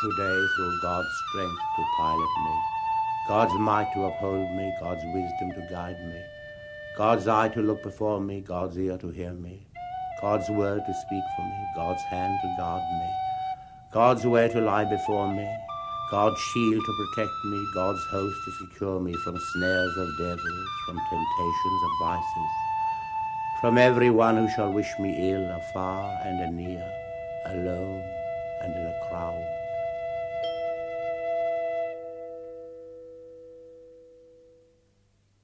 today through God's strength to pilot me, God's might to uphold me, God's wisdom to guide me, God's eye to look before me, God's ear to hear me, God's word to speak for me, God's hand to guard me, God's way to lie before me, God's shield to protect me, God's host to secure me from snares of devils, from temptations of vices, from every one who shall wish me ill, afar and anear, alone and in a crowd.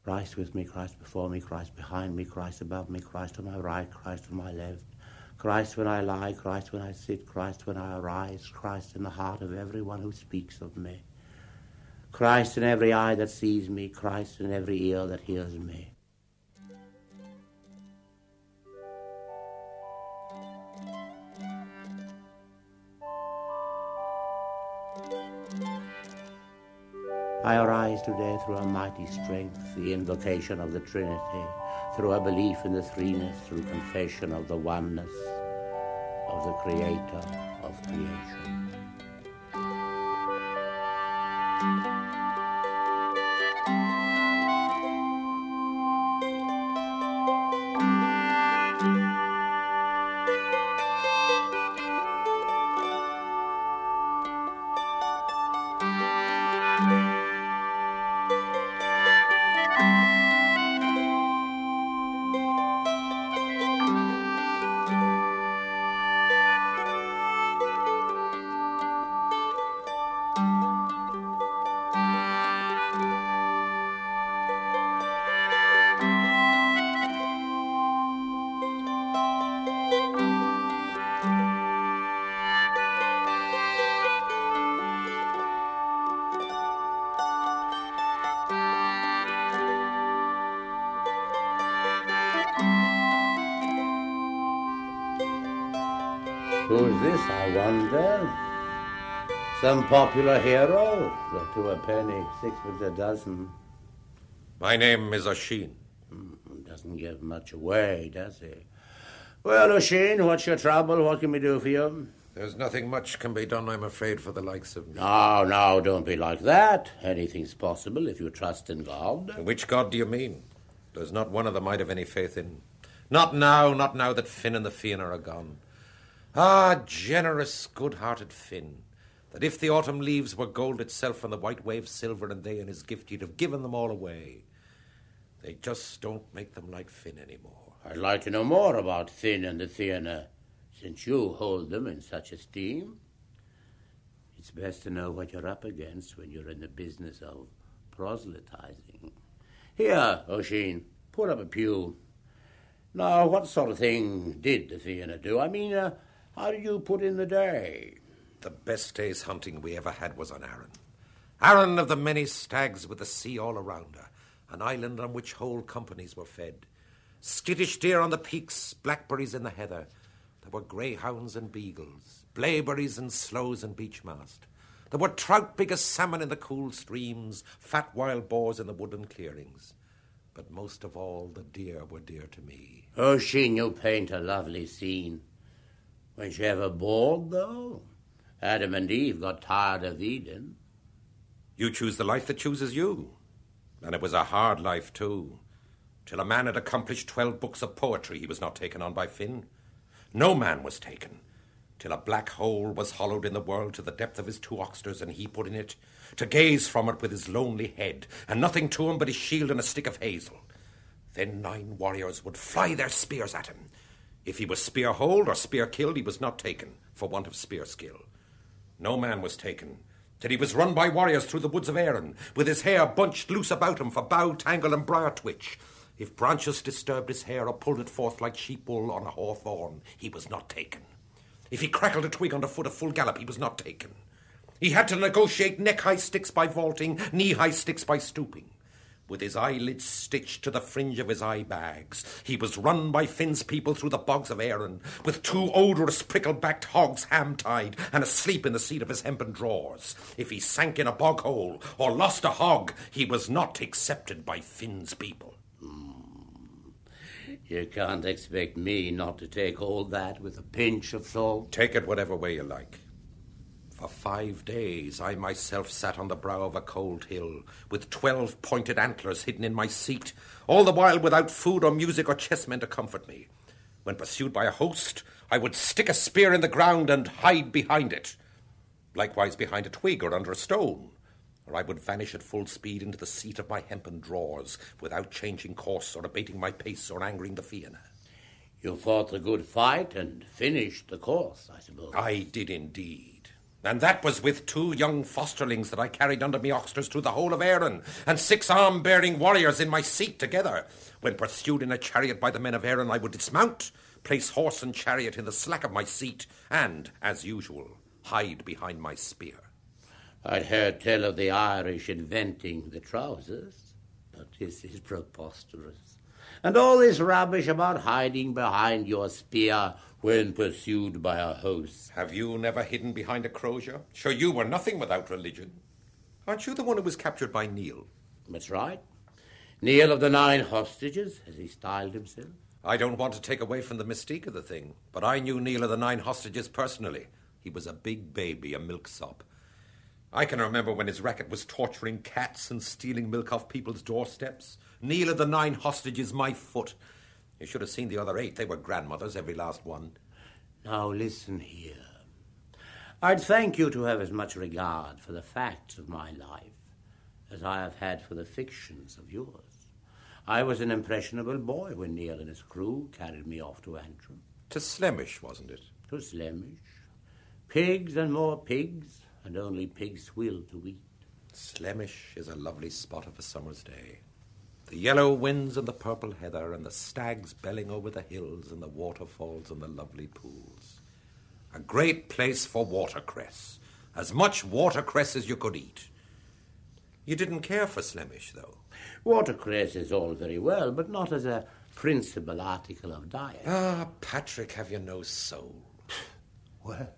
Christ with me, Christ before me, Christ behind me, Christ above me, Christ on my right, Christ on my left, Christ when I lie, Christ when I sit, Christ when I arise, Christ in the heart of everyone who speaks of me, Christ in every eye that sees me, Christ in every ear that hears me. I arise today through a mighty strength, the invocation of the Trinity, through a belief in the threeness, through confession of the oneness of the Creator of creation. Some popular hero? To a penny, sixpence a dozen. My name is Oisin. Doesn't give much away, does he? Well, Oisin, what's your trouble? What can we do for you? There's nothing much can be done, I'm afraid, for the likes of me. No, no, don't be like that. Anything's possible if you trust in God. Which God do you mean? There's not one of them I'd have any faith in. Not now, not now that Finn and the Fianna are gone. Ah, generous, good-hearted Finn, that if the autumn leaves were gold itself and the white waves silver and they and his gift, he'd have given them all away. They just don't make them like Finn anymore. I'd like to know more about Finn and the Fianna, since you hold them in such esteem. It's best to know what you're up against when you're in the business of proselytizing. Here, Oisin, put up a pew. Now, what sort of thing did the Fianna do? I mean, uh, how did you put in the day? The best day's hunting we ever had was on Arran. Arran of the many stags with the sea all around her, an island on which whole companies were fed. Skittish deer on the peaks, blackberries in the heather. There were greyhounds and beagles, blaeberries and sloes and beechmast. There were trout big as salmon in the cool streams, fat wild boars in the woodland clearings. But most of all, the deer were dear to me. Oh, she knew paint a lovely scene. Was she ever bored, though? Adam and Eve got tired of Eden. You choose the life that chooses you. And it was a hard life, too. Till a man had accomplished twelve books of poetry, he was not taken on by Finn. No man was taken. Till a black hole was hollowed in the world to the depth of his two oxters, and he put in it, to gaze from it with his lonely head, and nothing to him but his shield and a stick of hazel. Then nine warriors would fly their spears at him. If he was spear holed or spear killed, he was not taken, for want of spear skill. No man was taken, till he was run by warriors through the woods of Erin, with his hair bunched loose about him for bough, tangle, and briar twitch. If branches disturbed his hair or pulled it forth like sheep wool on a hawthorn, he was not taken. If he crackled a twig underfoot at full gallop, he was not taken. He had to negotiate neck high sticks by vaulting, knee high sticks by stooping. With his eyelids stitched to the fringe of his eye bags, he was run by Finn's people through the bogs of Erin, with two odorous prickle backed hogs ham tied and asleep in the seat of his hempen drawers. If he sank in a bog hole or lost a hog, he was not accepted by Finn's people. Hmm. You can't expect me not to take all that with a pinch of salt. Take it whatever way you like. For five days I myself sat on the brow of a cold hill, with twelve pointed antlers hidden in my seat, all the while without food or music or chessmen to comfort me. When pursued by a host, I would stick a spear in the ground and hide behind it, likewise behind a twig or under a stone, or I would vanish at full speed into the seat of my hempen drawers, without changing course or abating my pace or angering the Fianna. You fought a good fight and finished the course, I suppose. I did indeed. And that was with two young fosterlings that I carried under me oxters through the whole of Erin, and six arm bearing warriors in my seat together. When pursued in a chariot by the men of Erin, I would dismount, place horse and chariot in the slack of my seat, and, as usual, hide behind my spear. I'd heard tell of the Irish inventing the trousers, but this is preposterous. And all this rubbish about hiding behind your spear when pursued by a host. Have you never hidden behind a crozier? Sure, you were nothing without religion. Aren't you the one who was captured by Niall? That's right. Niall of the Nine Hostages, as he styled himself. I don't want to take away from the mystique of the thing, but I knew Niall of the Nine Hostages personally. He was a big baby, a milksop. I can remember when his racket was torturing cats and stealing milk off people's doorsteps. Niall of the Nine Hostages, my foot. You should have seen the other eight. They were grandmothers, every last one. Now listen here. I'd thank you to have as much regard for the facts of my life as I have had for the fictions of yours. I was an impressionable boy when Niall and his crew carried me off to Antrim. To Slemish, wasn't it? To Slemish. Pigs and more pigs, and only pigs will to eat. Slemish is a lovely spot of a summer's day. The yellow winds and the purple heather, and the stags belling over the hills, and the waterfalls and the lovely pools. A great place for watercress. As much watercress as you could eat. You didn't care for Slemish, though. Watercress is all very well, but not as a principal article of diet. Ah, Patrick, have you no soul? well,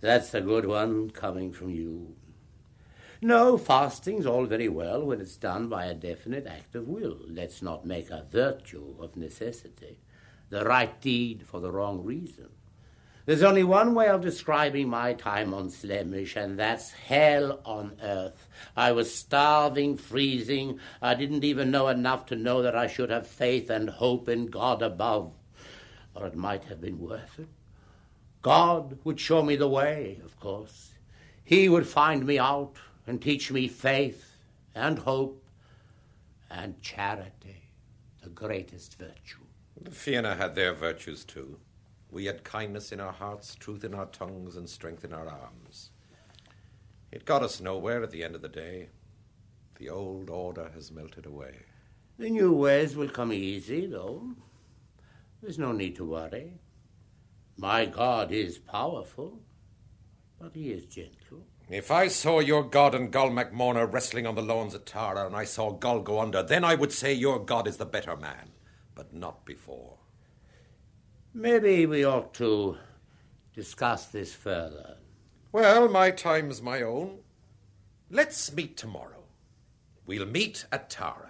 that's a good one coming from you. No, fasting's all very well when it's done by a definite act of will. Let's not make a virtue of necessity. The right deed for the wrong reason. There's only one way of describing my time on Slemish, and that's hell on earth. I was starving, freezing. I didn't even know enough to know that I should have faith and hope in God above. Or it might have been worth it. God would show me the way, of course. He would find me out and teach me faith and hope and charity, the greatest virtue. The Fianna had their virtues too. We had kindness in our hearts, truth in our tongues, and strength in our arms. It got us nowhere at the end of the day. The old order has melted away. The new ways will come easy, though. There's no need to worry. My God is powerful, but he is gentle. If I saw your god and Gol MacMorna wrestling on the lawns at Tara and I saw Gol go under, then I would say your god is the better man, but not before. Maybe we ought to discuss this further. Well, my time's my own. Let's meet tomorrow. We'll meet at Tara.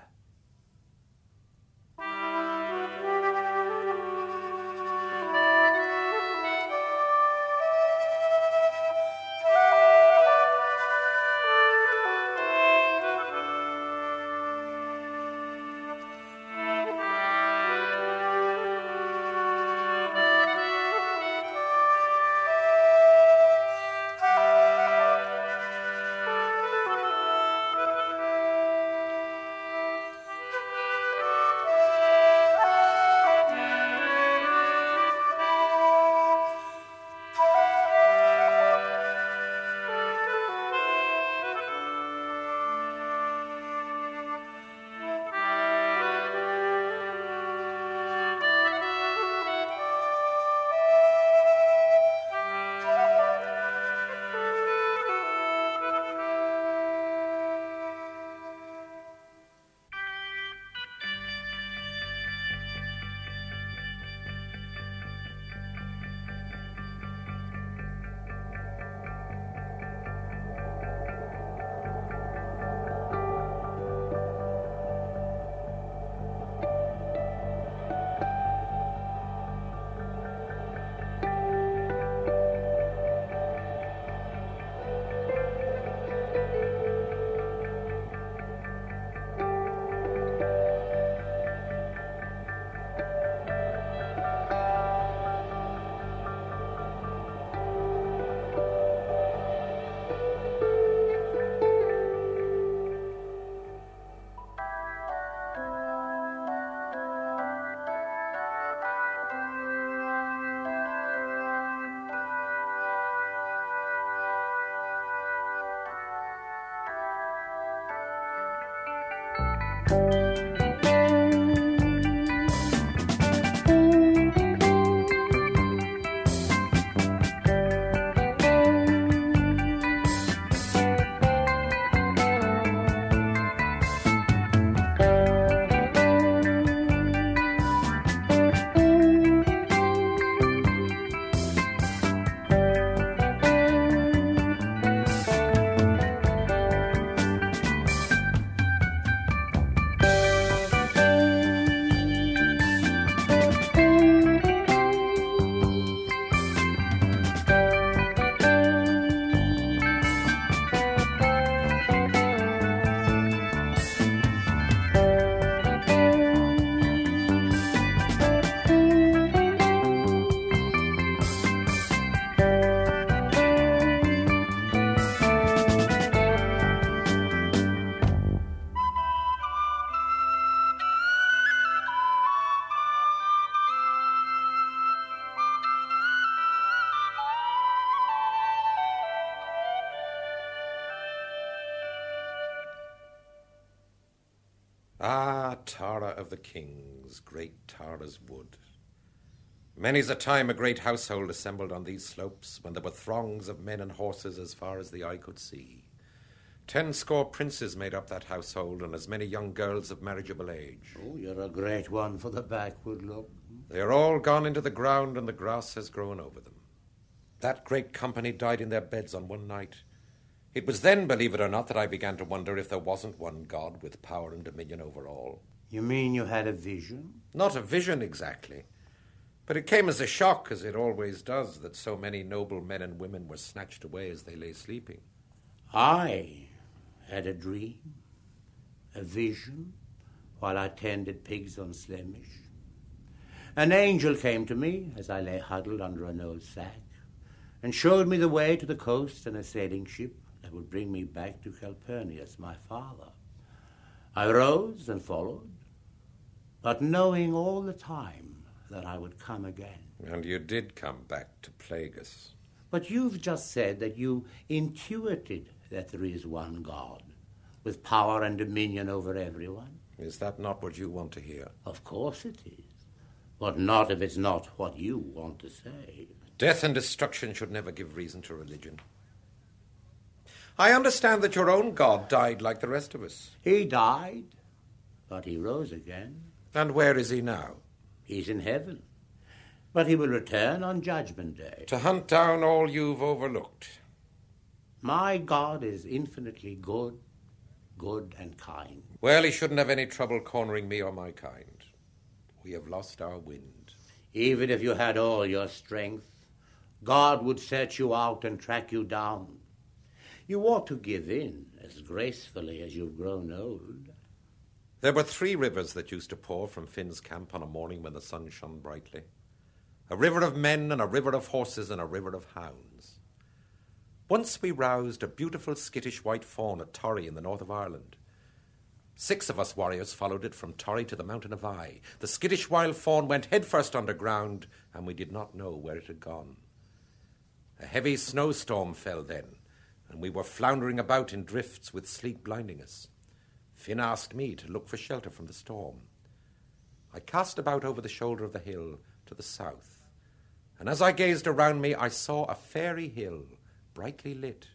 Of the Kings, great Tara's wood. Many's a time a great household assembled on these slopes when there were throngs of men and horses as far as the eye could see. Ten score princes made up that household, and as many young girls of marriageable age. Oh, you're a great one for the backward look. They are all gone into the ground, and the grass has grown over them. That great company died in their beds on one night. It was then, believe it or not, that I began to wonder if there wasn't one God with power and dominion over all. You mean you had a vision? Not a vision exactly, but it came as a shock, as it always does, that so many noble men and women were snatched away as they lay sleeping. I had a dream, a vision, while I tended pigs on Slemish. An angel came to me as I lay huddled under an old sack and showed me the way to the coast and a sailing ship that would bring me back to Calpurnius, my father. I rose and followed, but knowing all the time that I would come again. And you did come back to plague us. But you've just said that you intuited that there is one God with power and dominion over everyone. Is that not what you want to hear? Of course it is. But not if it's not what you want to say. Death and destruction should never give reason to religion. I understand that your own God died like the rest of us. He died, but he rose again. And where is he now? He's in heaven. But he will return on Judgment Day. To hunt down all you've overlooked. My God is infinitely good, good and kind. Well, he shouldn't have any trouble cornering me or my kind. We have lost our wind. Even if you had all your strength, God would search you out and track you down. You ought to give in as gracefully as you've grown old. There were three rivers that used to pour from Finn's camp on a morning when the sun shone brightly a river of men, and a river of horses, and a river of hounds. Once we roused a beautiful skittish white fawn at Torry in the north of Ireland. Six of us warriors followed it from Torry to the mountain of Eye. The skittish wild fawn went headfirst underground, and we did not know where it had gone. A heavy snowstorm fell then, and we were floundering about in drifts with sleep blinding us. Finn asked me to look for shelter from the storm. I cast about over the shoulder of the hill to the south, and as I gazed around me, I saw a fairy hill, brightly lit,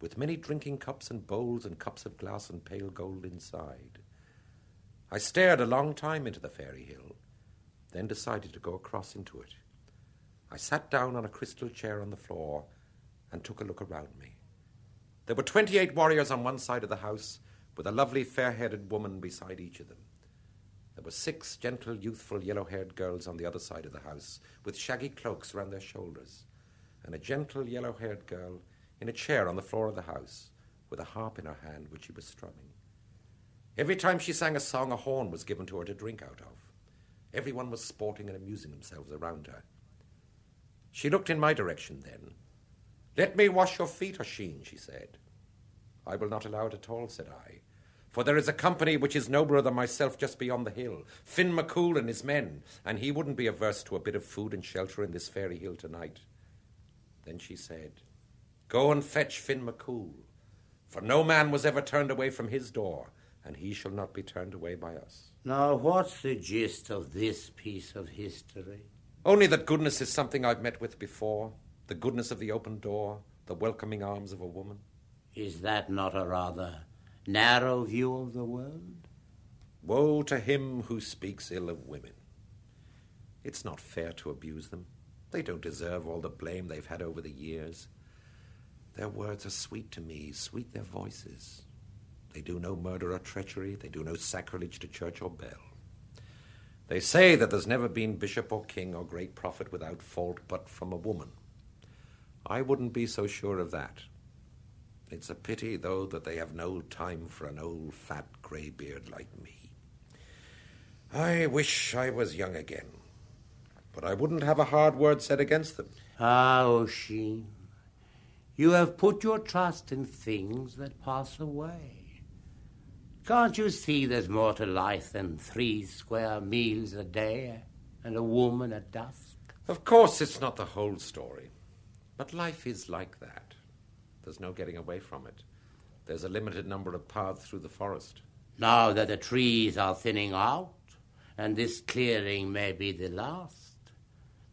with many drinking cups and bowls and cups of glass and pale gold inside. I stared a long time into the fairy hill, then decided to go across into it. I sat down on a crystal chair on the floor and took a look around me. There were twenty eight warriors on one side of the house, with a lovely fair headed woman beside each of them. There were six gentle, youthful, yellow haired girls on the other side of the house, with shaggy cloaks round their shoulders, and a gentle, yellow haired girl in a chair on the floor of the house, with a harp in her hand which she was strumming. Every time she sang a song, a horn was given to her to drink out of. Everyone was sporting and amusing themselves around her. She looked in my direction then. Let me wash your feet, Oisin, she said. I will not allow it at all, said I, for there is a company which is nobler than myself just beyond the hill, Finn McCool and his men, and he wouldn't be averse to a bit of food and shelter in this fairy hill tonight. Then she said, Go and fetch Finn McCool, for no man was ever turned away from his door, and he shall not be turned away by us. Now, what's the gist of this piece of history? Only that goodness is something I've met with before the goodness of the open door, the welcoming arms of a woman. Is that not a rather narrow view of the world? Woe to him who speaks ill of women. It's not fair to abuse them. They don't deserve all the blame they've had over the years. Their words are sweet to me, sweet their voices. They do no murder or treachery, they do no sacrilege to church or bell. They say that there's never been bishop or king or great prophet without fault but from a woman. I wouldn't be so sure of that. It's a pity, though, that they have no time for an old fat grey beard like me. I wish I was young again, but I wouldn't have a hard word said against them. Ah, Oisin, you have put your trust in things that pass away. Can't you see there's more to life than three square meals a day and a woman at dusk? Of course, it's not the whole story. But life is like that. There's no getting away from it. There's a limited number of paths through the forest. Now that the trees are thinning out, and this clearing may be the last,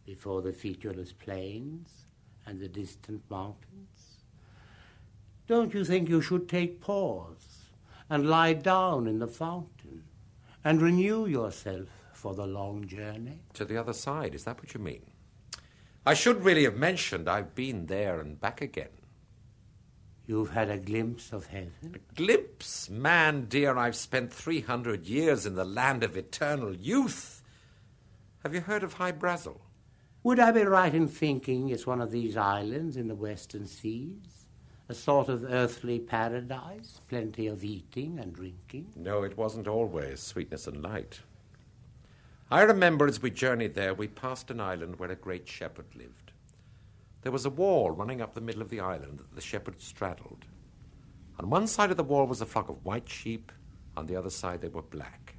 before the featureless plains and the distant mountains, don't you think you should take pause and lie down in the fountain and renew yourself for the long journey? To the other side, is that what you mean? I should really have mentioned I've been there and back again. You've had a glimpse of heaven? A glimpse? Man, dear, I've spent 300 years in the land of eternal youth. Have you heard of Hy Brasil? Would I be right in thinking it's one of these islands in the western seas? A sort of earthly paradise? Plenty of eating and drinking? No, it wasn't always sweetness and light. I remember as we journeyed there, we passed an island where a great shepherd lived. There was a wall running up the middle of the island that the shepherd straddled. On one side of the wall was a flock of white sheep, on the other side they were black.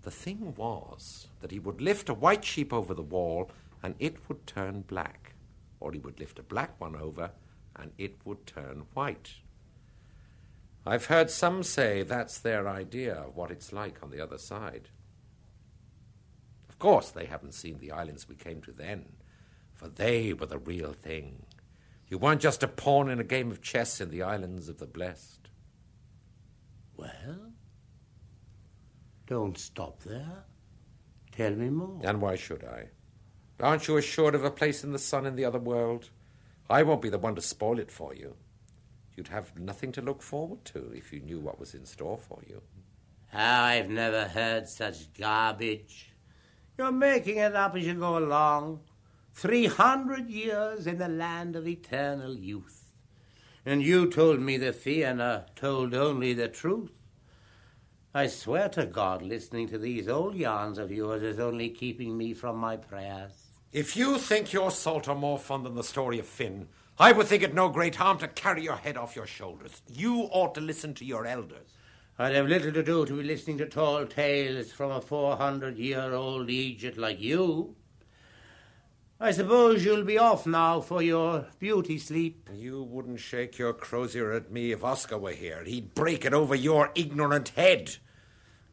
The thing was that he would lift a white sheep over the wall and it would turn black, or he would lift a black one over and it would turn white. I've heard some say that's their idea of what it's like on the other side. Of course, they haven't seen the islands we came to then, for they were the real thing. You weren't just a pawn in a game of chess in the islands of the blessed. Well, don't stop there. Tell me more. And why should I? Aren't you assured of a place in the sun in the other world? I won't be the one to spoil it for you. You'd have nothing to look forward to if you knew what was in store for you. I've never heard such garbage. You're making it up as you go along. Three hundred years in the land of eternal youth. And you told me the Fianna told only the truth. I swear to God, listening to these old yarns of yours is only keeping me from my prayers. If you think your salt are more fun than the story of Finn, I would think it no great harm to carry your head off your shoulders. You ought to listen to your elders. I'd have little to do to be listening to tall tales from a four hundred year old Egypt like you. I suppose you'll be off now for your beauty sleep. You wouldn't shake your crozier at me if Oscar were here. He'd break it over your ignorant head.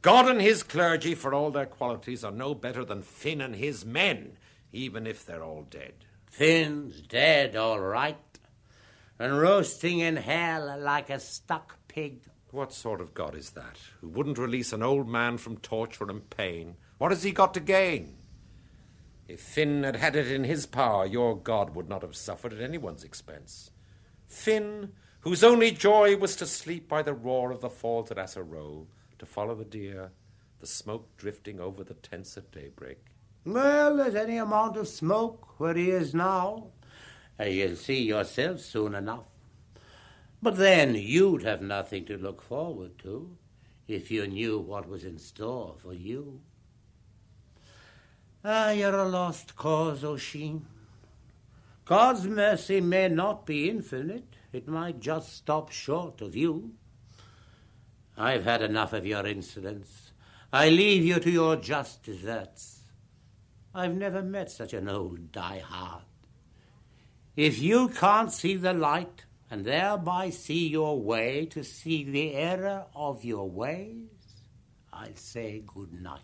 God and his clergy, for all their qualities, are no better than Finn and his men, even if they're all dead. Finn's dead, all right, and roasting in hell like a stuck pig. What sort of God is that, who wouldn't release an old man from torture and pain? What has he got to gain? If Finn had had it in his power, your God would not have suffered at anyone's expense. Finn, whose only joy was to sleep by the roar of the falls at Assaroe, to follow the deer, the smoke drifting over the tents at daybreak. Well, there's any amount of smoke where he is now. And you'll see yourself soon enough. But then you'd have nothing to look forward to if you knew what was in store for you. Ah, you're a lost cause, Oisin. God's mercy may not be infinite. It might just stop short of you. I've had enough of your insolence. I leave you to your just deserts. I've never met such an old die-hard. If you can't see the light and thereby see your way to see the error of your ways, I'll say good night.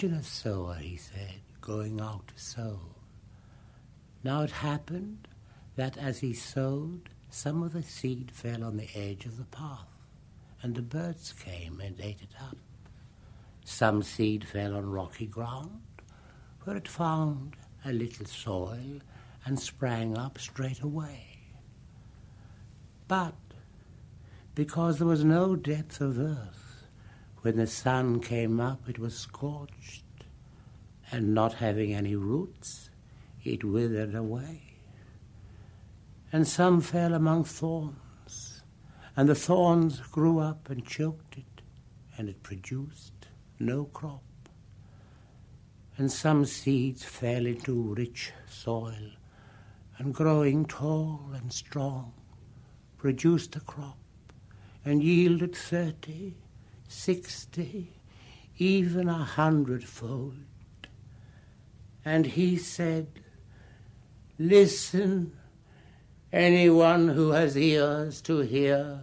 Imagine a sower, he said, going out to sow. Now it happened that as he sowed, some of the seed fell on the edge of the path, and the birds came and ate it up. Some seed fell on rocky ground, where it found a little soil and sprang up straight away. But because there was no depth of earth, when the sun came up, it was scorched, and not having any roots, it withered away. And some fell among thorns, and the thorns grew up and choked it, and it produced no crop. And some seeds fell into rich soil, and growing tall and strong, produced a crop, and yielded thirty sixty, even a hundredfold. And he said, Listen, anyone who has ears to hear.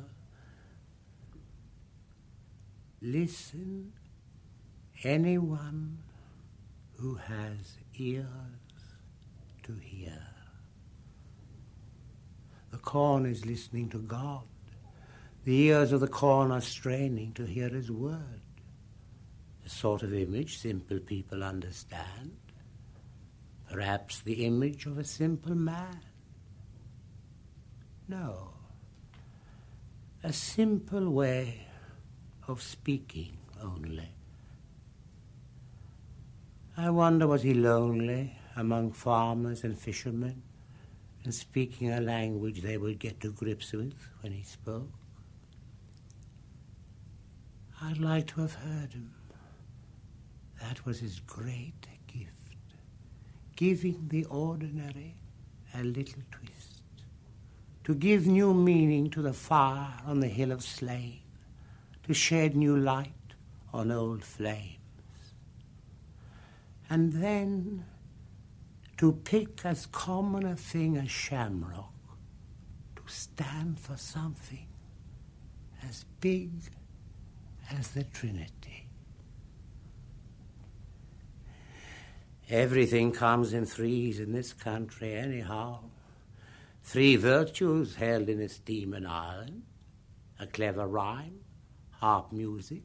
Listen, anyone who has ears to hear. The corn is listening to God. The ears of the corn are straining to hear his word. A sort of image simple people understand. Perhaps the image of a simple man. No. A simple way of speaking only. I wonder was he lonely among farmers and fishermen and speaking a language they would get to grips with when he spoke? I'd like to have heard him. That was his great gift, giving the ordinary a little twist, to give new meaning to the fire on the hill of Slane, to shed new light on old flames. And then to pick as common a thing as shamrock, to stand for something as big as the Trinity. Everything comes in threes in this country, anyhow. Three virtues held in esteem in Ireland a clever rhyme, harp music,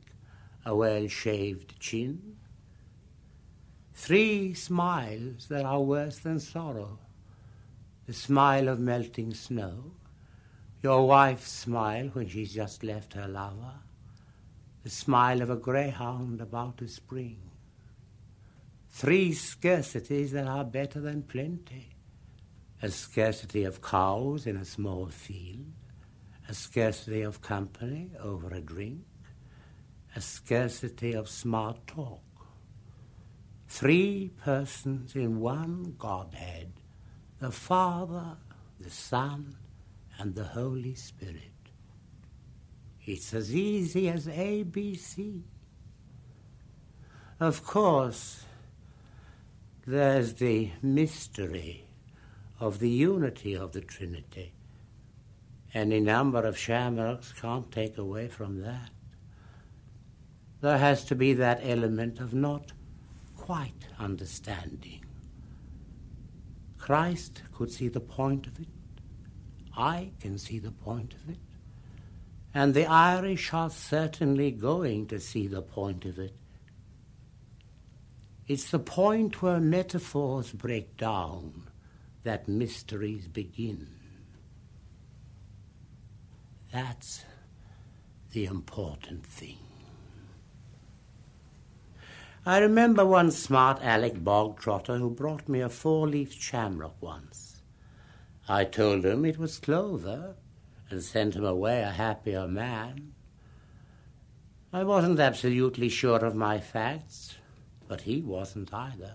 a well shaved chin. Three smiles that are worse than sorrow the smile of melting snow, your wife's smile when she's just left her lover, the smile of a greyhound about to spring. Three scarcities that are better than plenty a scarcity of cows in a small field, a scarcity of company over a drink, a scarcity of smart talk. Three persons in one Godhead the Father, the Son, and the Holy Spirit. It's as easy as ABC. Of course, there's the mystery of the unity of the Trinity. Any number of shamrocks can't take away from that. There has to be that element of not quite understanding. Christ could see the point of it. I can see the point of it. And the Irish are certainly going to see the point of it. It's the point where metaphors break down that mysteries begin. That's the important thing. I remember one smart Alec bog trotter who brought me a four-leaf shamrock once. I told him it was clover and sent him away a happier man. I wasn't absolutely sure of my facts, but he wasn't either.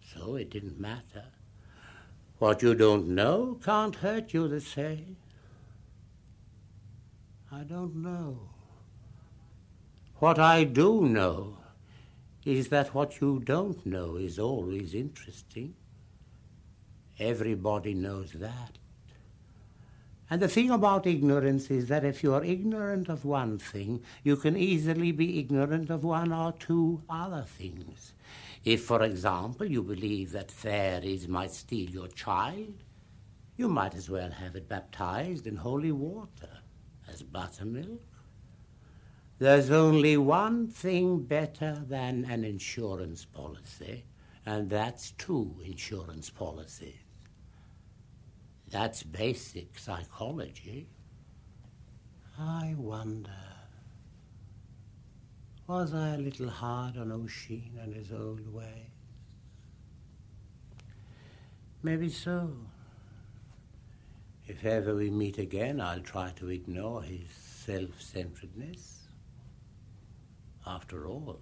So it didn't matter. What you don't know can't hurt you, they say. I don't know. What I do know is that what you don't know is always interesting. Everybody knows that. And the thing about ignorance is that if you are ignorant of one thing, you can easily be ignorant of one or two other things. If, for example, you believe that fairies might steal your child, you might as well have it baptized in holy water as buttermilk. There's only one thing better than an insurance policy, and that's two insurance policies. That's basic psychology. I wonder, was I a little hard on Oisin and his old ways? Maybe so. If ever we meet again, I'll try to ignore his self centeredness. After all,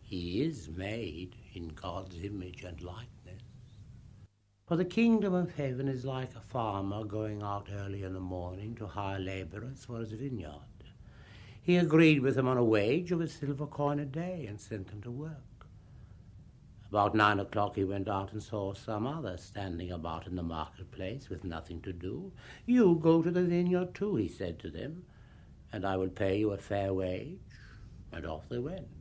he is made in God's image and likeness. For the kingdom of heaven is like a farmer going out early in the morning to hire laborers for his vineyard. He agreed with them on a wage of a silver coin a day and sent them to work. About nine o'clock he went out and saw some others standing about in the marketplace with nothing to do. You go to the vineyard too, he said to them, and I will pay you a fair wage and off they went.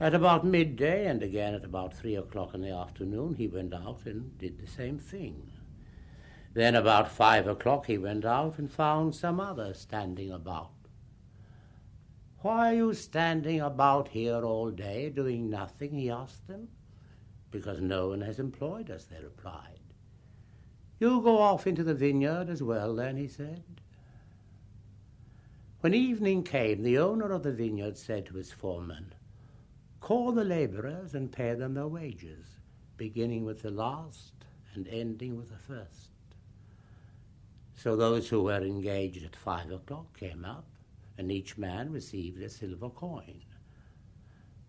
At about midday and again at about three o'clock in the afternoon, he went out and did the same thing. Then about five o'clock he went out and found some others standing about. Why are you standing about here all day doing nothing? he asked them. Because no one has employed us, they replied. You go off into the vineyard as well, then, he said. When evening came, the owner of the vineyard said to his foreman, Call the laborers and pay them their wages, beginning with the last and ending with the first. So those who were engaged at five o'clock came up, and each man received a silver coin.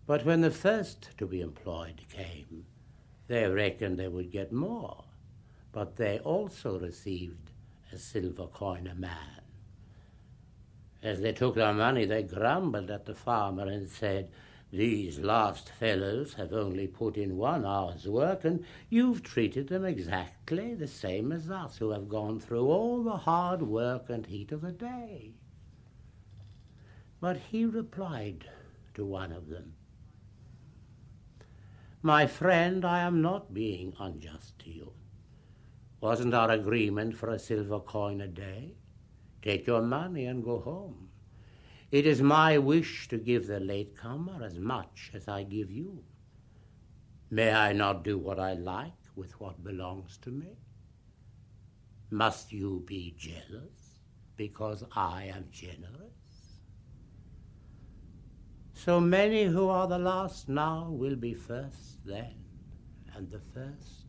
But when the first to be employed came, they reckoned they would get more, but they also received a silver coin a man. As they took their money, they grumbled at the farmer and said, These last fellows have only put in one hour's work, and you've treated them exactly the same as us, who have gone through all the hard work and heat of the day. But he replied to one of them, My friend, I am not being unjust to you. Wasn't our agreement for a silver coin a day? Take your money and go home. It is my wish to give the latecomer as much as I give you. May I not do what I like with what belongs to me? Must you be jealous because I am generous? So many who are the last now will be first then, and the first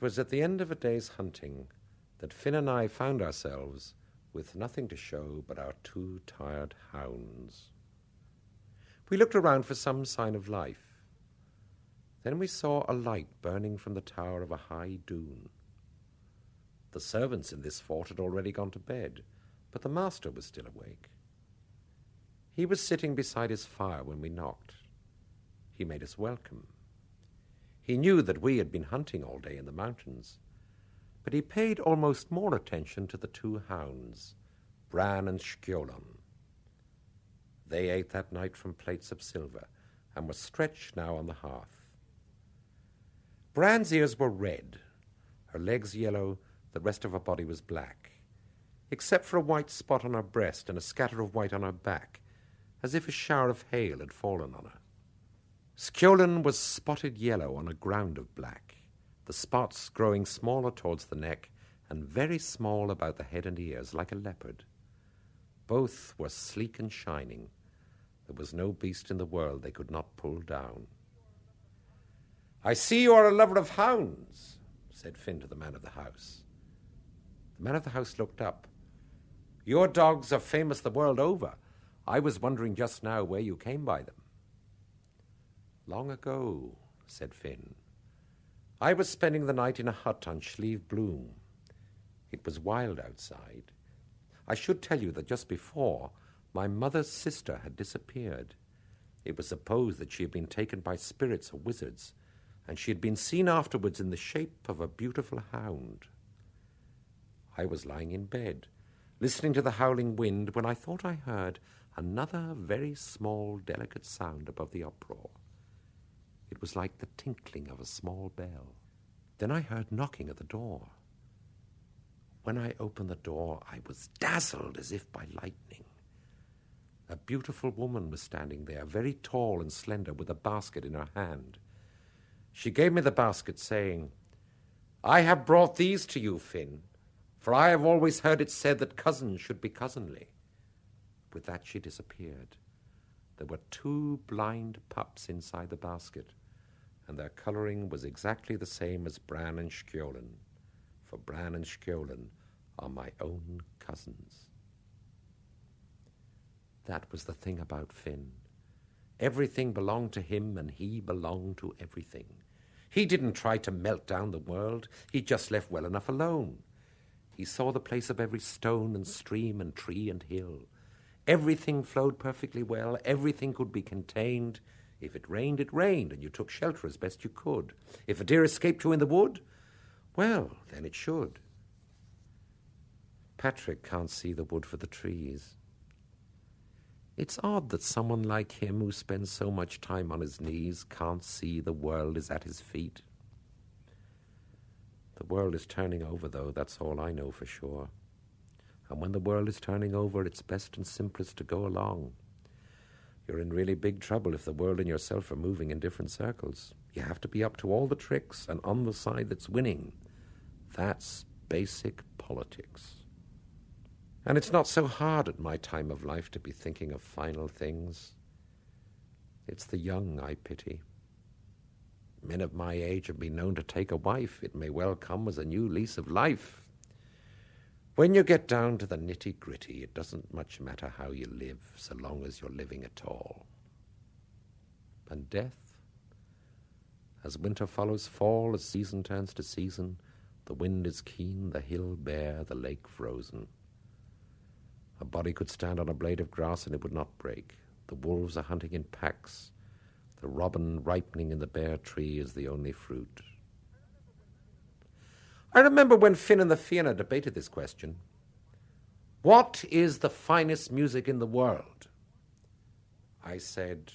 It was at the end of a day's hunting that Finn and I found ourselves with nothing to show but our two tired hounds. We looked around for some sign of life. Then we saw a light burning from the tower of a high dune. The servants in this fort had already gone to bed, but the master was still awake. He was sitting beside his fire when we knocked. He made us welcome. He knew that we had been hunting all day in the mountains, but he paid almost more attention to the two hounds, Bran and Skjolon. They ate that night from plates of silver and were stretched now on the hearth. Bran's ears were red, her legs yellow, the rest of her body was black, except for a white spot on her breast and a scatter of white on her back, as if a shower of hail had fallen on her. Skjolon was spotted yellow on a ground of black, the spots growing smaller towards the neck and very small about the head and ears, like a leopard. Both were sleek and shining. There was no beast in the world they could not pull down. I see you are a lover of hounds, said Finn to the man of the house. The man of the house looked up. Your dogs are famous the world over. I was wondering just now where you came by them. Long ago, said Finn. I was spending the night in a hut on Slieve Bloom. It was wild outside. I should tell you that just before, my mother's sister had disappeared. It was supposed that she had been taken by spirits or wizards, and she had been seen afterwards in the shape of a beautiful hound. I was lying in bed, listening to the howling wind, when I thought I heard another very small, delicate sound above the uproar. It was like the tinkling of a small bell. Then I heard knocking at the door. When I opened the door, I was dazzled as if by lightning. A beautiful woman was standing there, very tall and slender, with a basket in her hand. She gave me the basket, saying, I have brought these to you, Finn, for I have always heard it said that cousins should be cousinly. With that, she disappeared. There were two blind pups inside the basket, and their coloring was exactly the same as Bran and Skjolin, for Bran and Skjolin are my own cousins. That was the thing about Finn. Everything belonged to him, and he belonged to everything. He didn't try to melt down the world, he just left well enough alone. He saw the place of every stone and stream and tree and hill. Everything flowed perfectly well, everything could be contained. If it rained, it rained, and you took shelter as best you could. If a deer escaped you in the wood, well, then it should. Patrick can't see the wood for the trees. It's odd that someone like him, who spends so much time on his knees, can't see the world is at his feet. The world is turning over, though, that's all I know for sure. And when the world is turning over, it's best and simplest to go along. You're in really big trouble if the world and yourself are moving in different circles. You have to be up to all the tricks and on the side that's winning. That's basic politics. And it's not so hard at my time of life to be thinking of final things. It's the young I pity. Men of my age have been known to take a wife. It may well come as a new lease of life. When you get down to the nitty gritty, it doesn't much matter how you live, so long as you're living at all. And death? As winter follows fall, as season turns to season, the wind is keen, the hill bare, the lake frozen. A body could stand on a blade of grass and it would not break. The wolves are hunting in packs. The robin ripening in the bare tree is the only fruit. I remember when Finn and the Fianna debated this question. What is the finest music in the world? I said,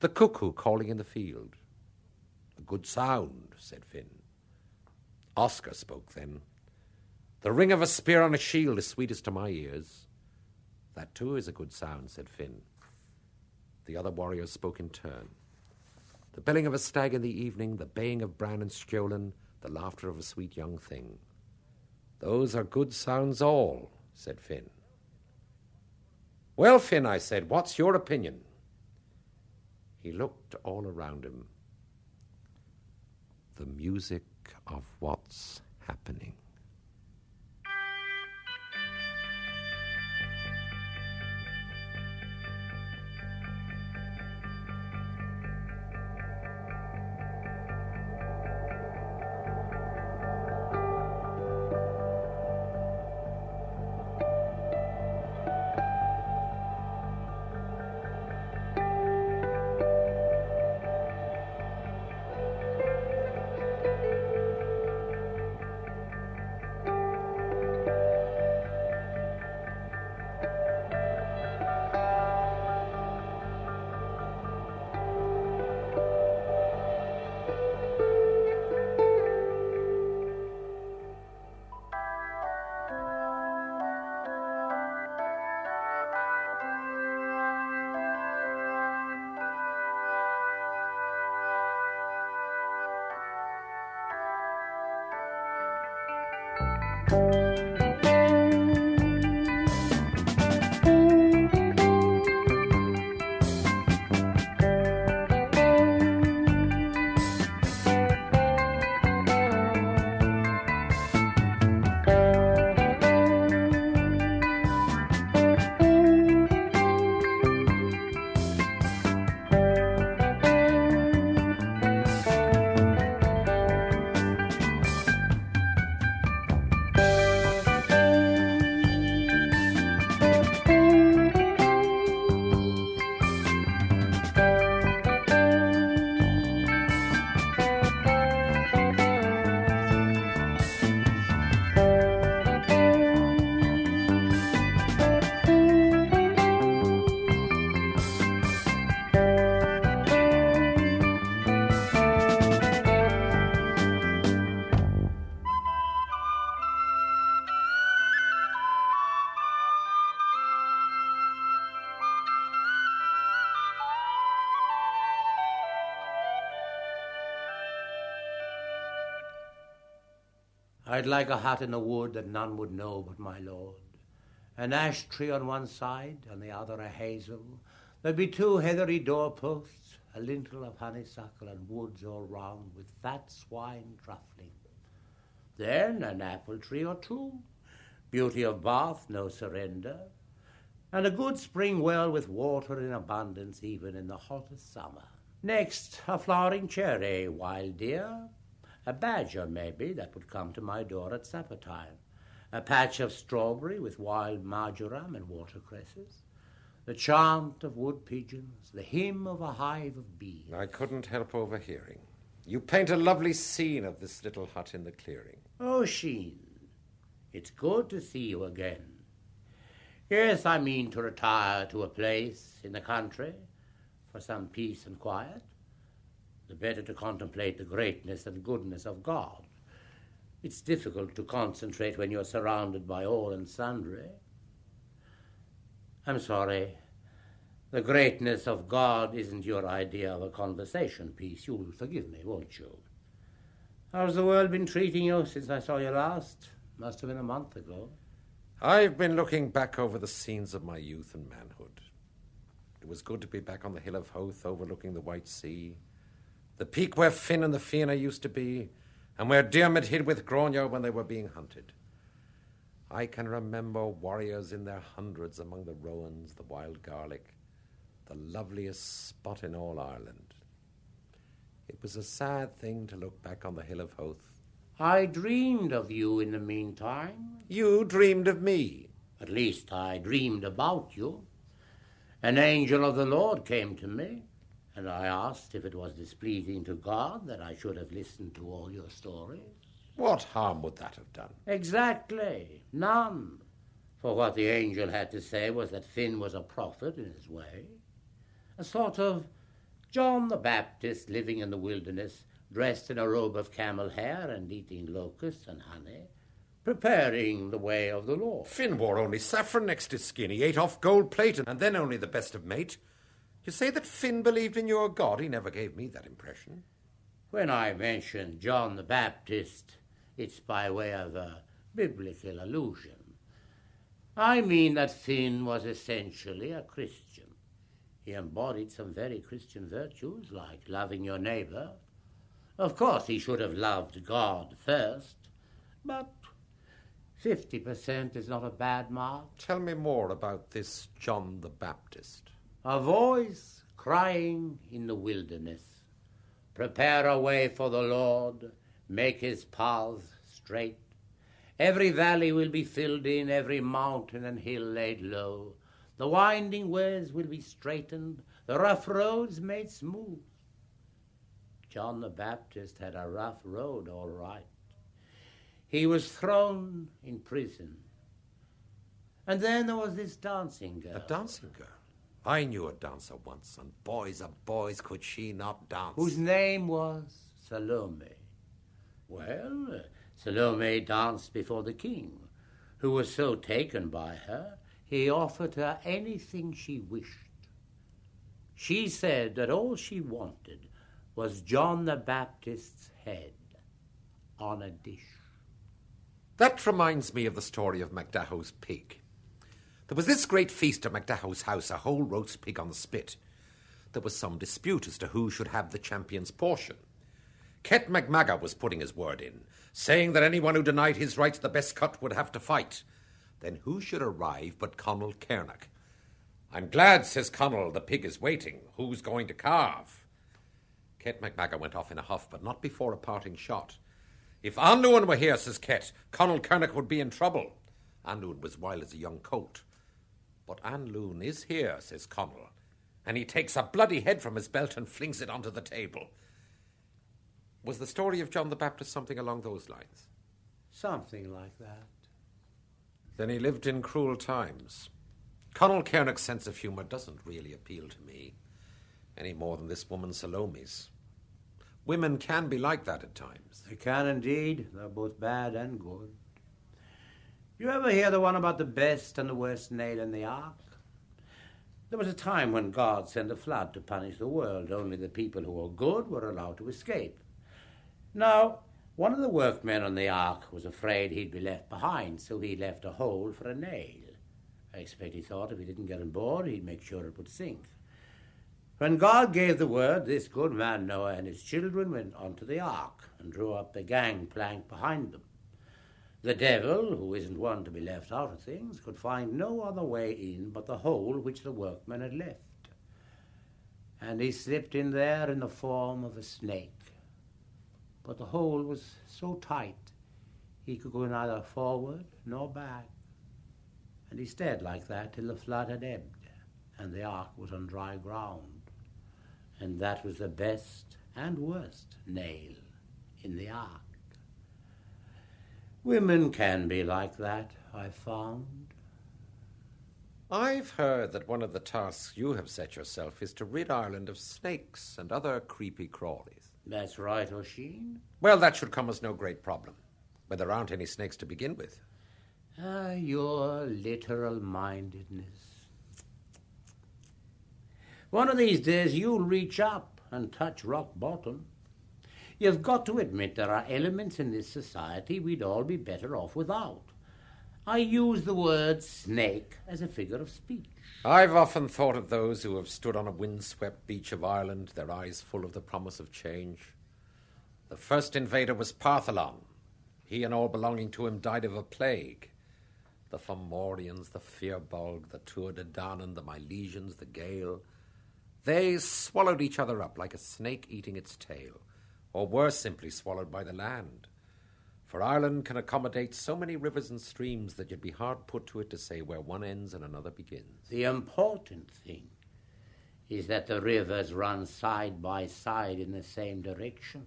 The cuckoo calling in the field. A good sound, said Finn. Oscar spoke then. The ring of a spear on a shield is sweetest to my ears. That too is a good sound, said Finn. The other warriors spoke in turn. The belling of a stag in the evening, the baying of Bran and Skjolin, the laughter of a sweet young thing. Those are good sounds all, said Finn. Well, Finn, I said, what's your opinion? He looked all around him. The music of what's happening. I'd like a hut in the wood that none would know but my lord. An ash tree on one side, on the other a hazel. There'd be two heathery doorposts, a lintel of honeysuckle, and woods all round with fat swine truffling. Then an apple tree or two, beauty of Bath, no surrender, and a good spring well with water in abundance even in the hottest summer. Next, a flowering cherry, wild deer, a badger maybe that would come to my door at supper time, a patch of strawberry with wild marjoram and watercresses, the chant of wood pigeons, the hymn of a hive of bees. I couldn't help overhearing. You paint a lovely scene of this little hut in the clearing. Oh, Sheen, it's good to see you again. Yes, I mean to retire to a place in the country for some peace and quiet the better to contemplate the greatness and goodness of God. It's difficult to concentrate when you're surrounded by all and sundry. I'm sorry. The greatness of God isn't your idea of a conversation piece. You'll forgive me, won't you? How's the world been treating you since I saw you last? Must have been a month ago. I've been looking back over the scenes of my youth and manhood. It was good to be back on the hill of Howth overlooking the White Sea, the peak where Finn and the Fianna used to be, and where Diarmid hid with Grania when they were being hunted. I can remember warriors in their hundreds among the rowans, the wild garlic, the loveliest spot in all Ireland. It was a sad thing to look back on the hill of Howth. I dreamed of you in the meantime. You dreamed of me. At least I dreamed about you. An angel of the Lord came to me and I asked if it was displeasing to God that I should have listened to all your stories. What harm would that have done? Exactly. None. For what the angel had to say was that Finn was a prophet in his way, a sort of John the Baptist living in the wilderness, dressed in a robe of camel hair and eating locusts and honey, preparing the way of the Lord. Finn wore only saffron next his skin. He ate off gold plate and then only the best of mate. You say that Finn believed in your God? He never gave me that impression. When I mention John the Baptist, it's by way of a biblical allusion. I mean that Finn was essentially a Christian. He embodied some very Christian virtues, like loving your neighbor. Of course, he should have loved God first, but 50% is not a bad mark. Tell me more about this John the Baptist. A voice crying in the wilderness, Prepare a way for the Lord, make his paths straight. Every valley will be filled in, every mountain and hill laid low. The winding ways will be straightened, the rough roads made smooth. John the Baptist had a rough road, all right. He was thrown in prison. And then there was this dancing girl. A dancing girl? I knew a dancer once, and boys of boys, could she not dance? Whose name was Salome. Well, Salome danced before the king, who was so taken by her, he offered her anything she wished. She said that all she wanted was John the Baptist's head on a dish. That reminds me of the story of MacDahow's pig. There was this great feast at MacDahow's house, a whole roast pig on the spit. There was some dispute as to who should have the champion's portion. Ket MacMaga was putting his word in, saying that anyone who denied his right to the best cut would have to fight. Then who should arrive but Conall Cernach? I'm glad, says Conall, the pig is waiting. Who's going to carve? Ket MacMaga went off in a huff, but not before a parting shot. If Anluan were here, says Ket, Conall Cernach would be in trouble. Anluan was wild as a young colt. But Anluan is here, says Conall, and he takes a bloody head from his belt and flings it onto the table. Was the story of John the Baptist something along those lines? Something like that. Then he lived in cruel times. Conall Cernach's sense of humour doesn't really appeal to me, any more than this woman Salome's. Women can be like that at times. They can indeed. They're both bad and good. You ever hear the one about the best and the worst nail in the ark? There was a time when God sent a flood to punish the world. Only the people who were good were allowed to escape. Now, One of the workmen on the ark was afraid he'd be left behind, so he left a hole for a nail. I expect he thought if he didn't get on board, he'd make sure it would sink. When God gave the word, this good man Noah and his children went onto the ark and drew up the gangplank behind them. The devil, who isn't one to be left out of things, could find no other way in but the hole which the workmen had left. And he slipped in there in the form of a snake. But the hole was so tight he could go neither forward nor back. And he stayed like that till the flood had ebbed and the ark was on dry ground. And that was the best and worst nail in the ark. Women can be like that, I've found. I've heard that one of the tasks you have set yourself is to rid Ireland of snakes and other creepy crawlies. That's right, Oisin. Well, that should come as no great problem, when there aren't any snakes to begin with. Ah, your literal mindedness. One of these days you'll reach up and touch rock bottom. You've got to admit there are elements in this society we'd all be better off without. I use the word snake as a figure of speech. I've often thought of those who have stood on a windswept beach of Ireland, their eyes full of the promise of change. The first invader was Partholon. He and all belonging to him died of a plague. The Fomorians, the Firbolg, the Tuatha Dé Danann, the Milesians, the Gael, they swallowed each other up like a snake eating its tail, or were simply swallowed by the land. For Ireland can accommodate so many rivers and streams that you'd be hard put to it to say where one ends and another begins. The important thing is that the rivers run side by side in the same direction.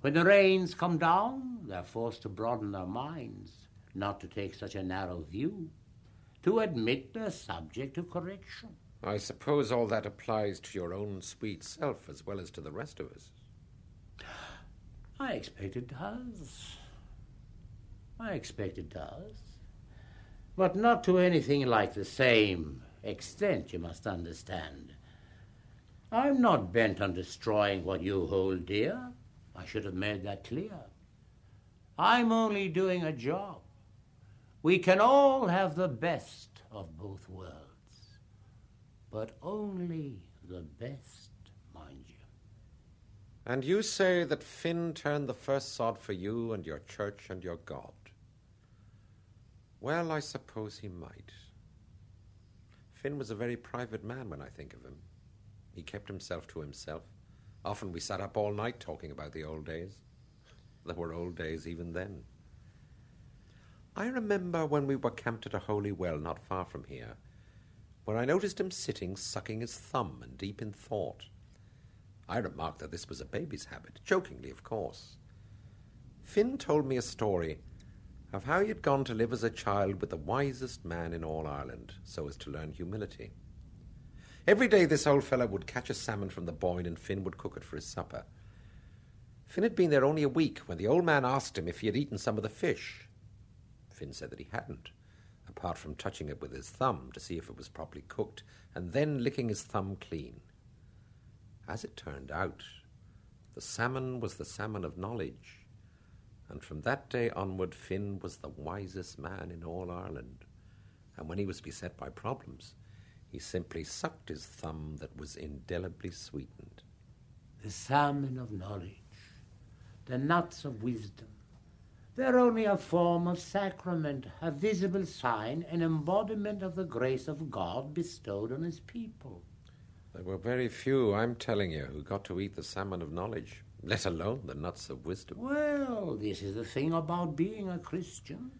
When the rains come down, they're forced to broaden their minds, not to take such a narrow view, to admit they're subject to correction. I suppose all that applies to your own sweet self as well as to the rest of us. I expect it does. I expect it does. But not to anything like the same extent, you must understand. I'm not bent on destroying what you hold dear. I should have made that clear. I'm only doing a job. We can all have the best of both worlds, but only the best. And you say that Finn turned the first sod for you and your church and your God. Well, I suppose he might. Finn was a very private man when I think of him. He kept himself to himself. Often we sat up all night talking about the old days. There were old days even then. I remember when we were camped at a holy well not far from here, where I noticed him sitting sucking his thumb and deep in thought. I remarked that this was a baby's habit, jokingly, of course. Finn told me a story of how he had gone to live as a child with the wisest man in all Ireland, so as to learn humility. Every day this old fellow would catch a salmon from the Boyne and Finn would cook it for his supper. Finn had been there only a week when the old man asked him if he had eaten some of the fish. Finn said that he hadn't, apart from touching it with his thumb to see if it was properly cooked and then licking his thumb clean. As it turned out, the salmon was the salmon of knowledge, and from that day onward Finn was the wisest man in all Ireland. And when he was beset by problems, he simply sucked his thumb that was indelibly sweetened. The salmon of knowledge, the nuts of wisdom. They're only a form of sacrament, a visible sign, an embodiment of the grace of God bestowed on his people. There were very few, I'm telling you, who got to eat the salmon of knowledge, let alone the nuts of wisdom. Well, this is the thing about being a Christian.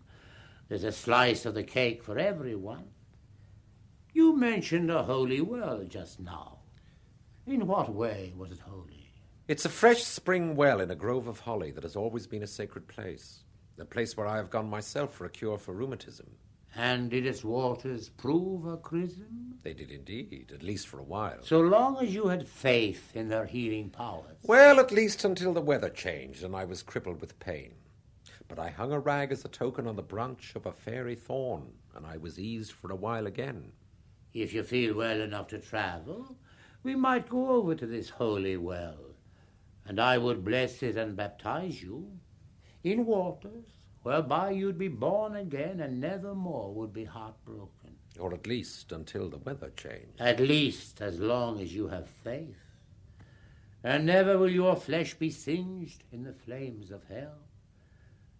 There's a slice of the cake for everyone. You mentioned a holy well just now. In what way was it holy? It's a fresh spring well in a grove of holly that has always been a sacred place, a place where I have gone myself for a cure for rheumatism. And did its waters prove a chrism? They did indeed, at least for a while. So long as you had faith in their healing powers. Well, at least until the weather changed and I was crippled with pain. But I hung a rag as a token on the branch of a fairy thorn, and I was eased for a while again. If you feel well enough to travel, we might go over to this holy well, and I would bless it and baptize you. in waters whereby you'd be born again and never more would be heartbroken. Or at least until the weather changed. At least as long as you have faith. And never will your flesh be singed in the flames of hell.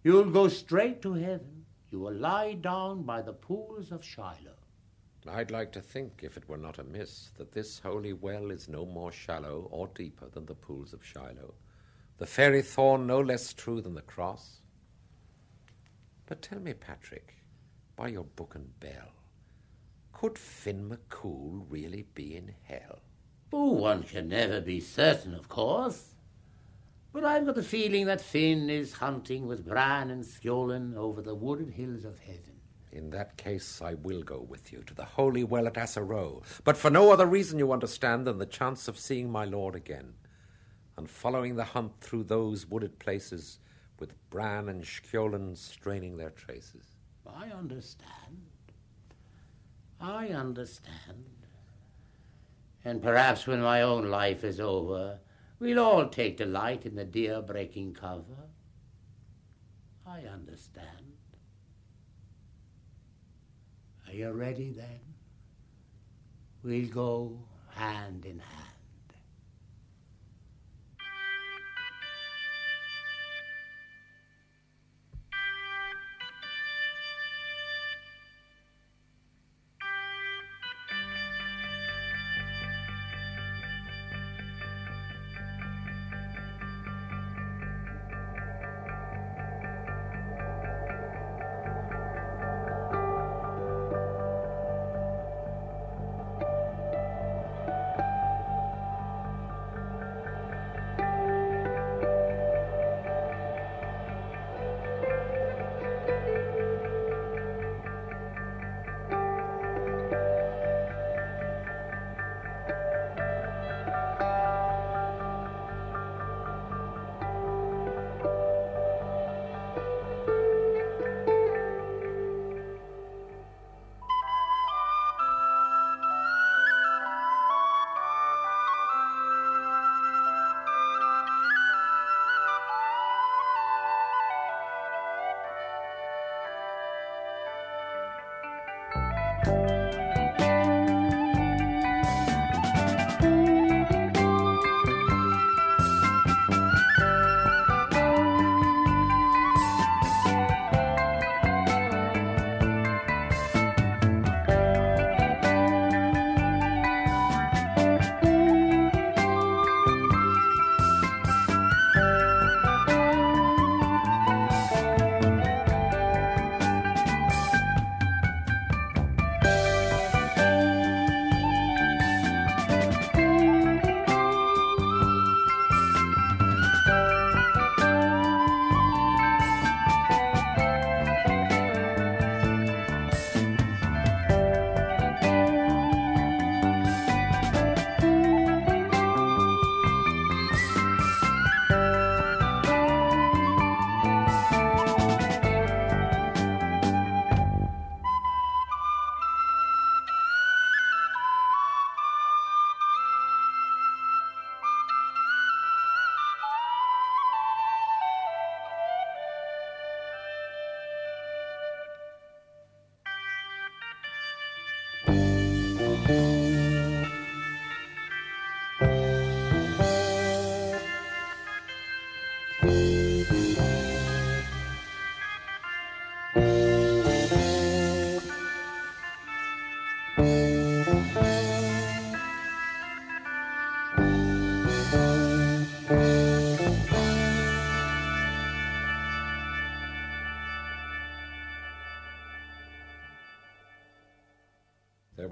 You'll go straight to heaven. You will lie down by the pools of Shiloh. I'd like to think, if it were not amiss, that this holy well is no more shallow or deeper than the pools of Shiloh, the fairy thorn no less true than the cross. But tell me, Patrick, by your book and bell, could Finn McCool really be in hell? Oh, one can never be certain, of course. But I've got the feeling that Finn is hunting with Bran and Skjoldung over the wooded hills of heaven. In that case, I will go with you to the holy well at Assaroe, but for no other reason, you understand, than the chance of seeing my lord again, and following the hunt through those wooded places with Bran and Skjoldung straining their traces. I understand. I understand. And perhaps when my own life is over, we'll all take delight in the deer breaking cover. I understand. Are you ready then? We'll go hand in hand.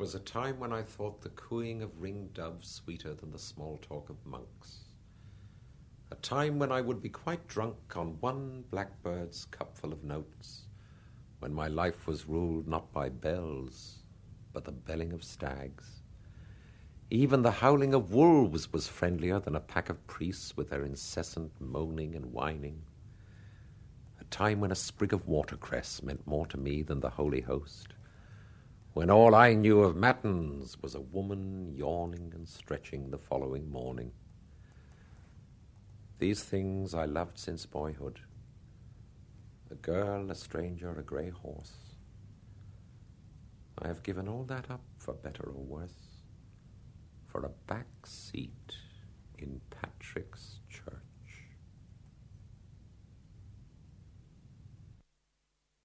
Was a time when I thought the cooing of ringed doves sweeter than the small talk of monks. A time when I would be quite drunk on one blackbird's cupful of notes, when my life was ruled not by bells, but the belling of stags. Even the howling of wolves was friendlier than a pack of priests with their incessant moaning and whining. A time when a sprig of watercress meant more to me than the Holy Host when all I knew of matins was a woman yawning and stretching the following morning. These things I loved since boyhood, A girl, a stranger, a grey horse. I have given all that up for better or worse, for a back seat in Patrick's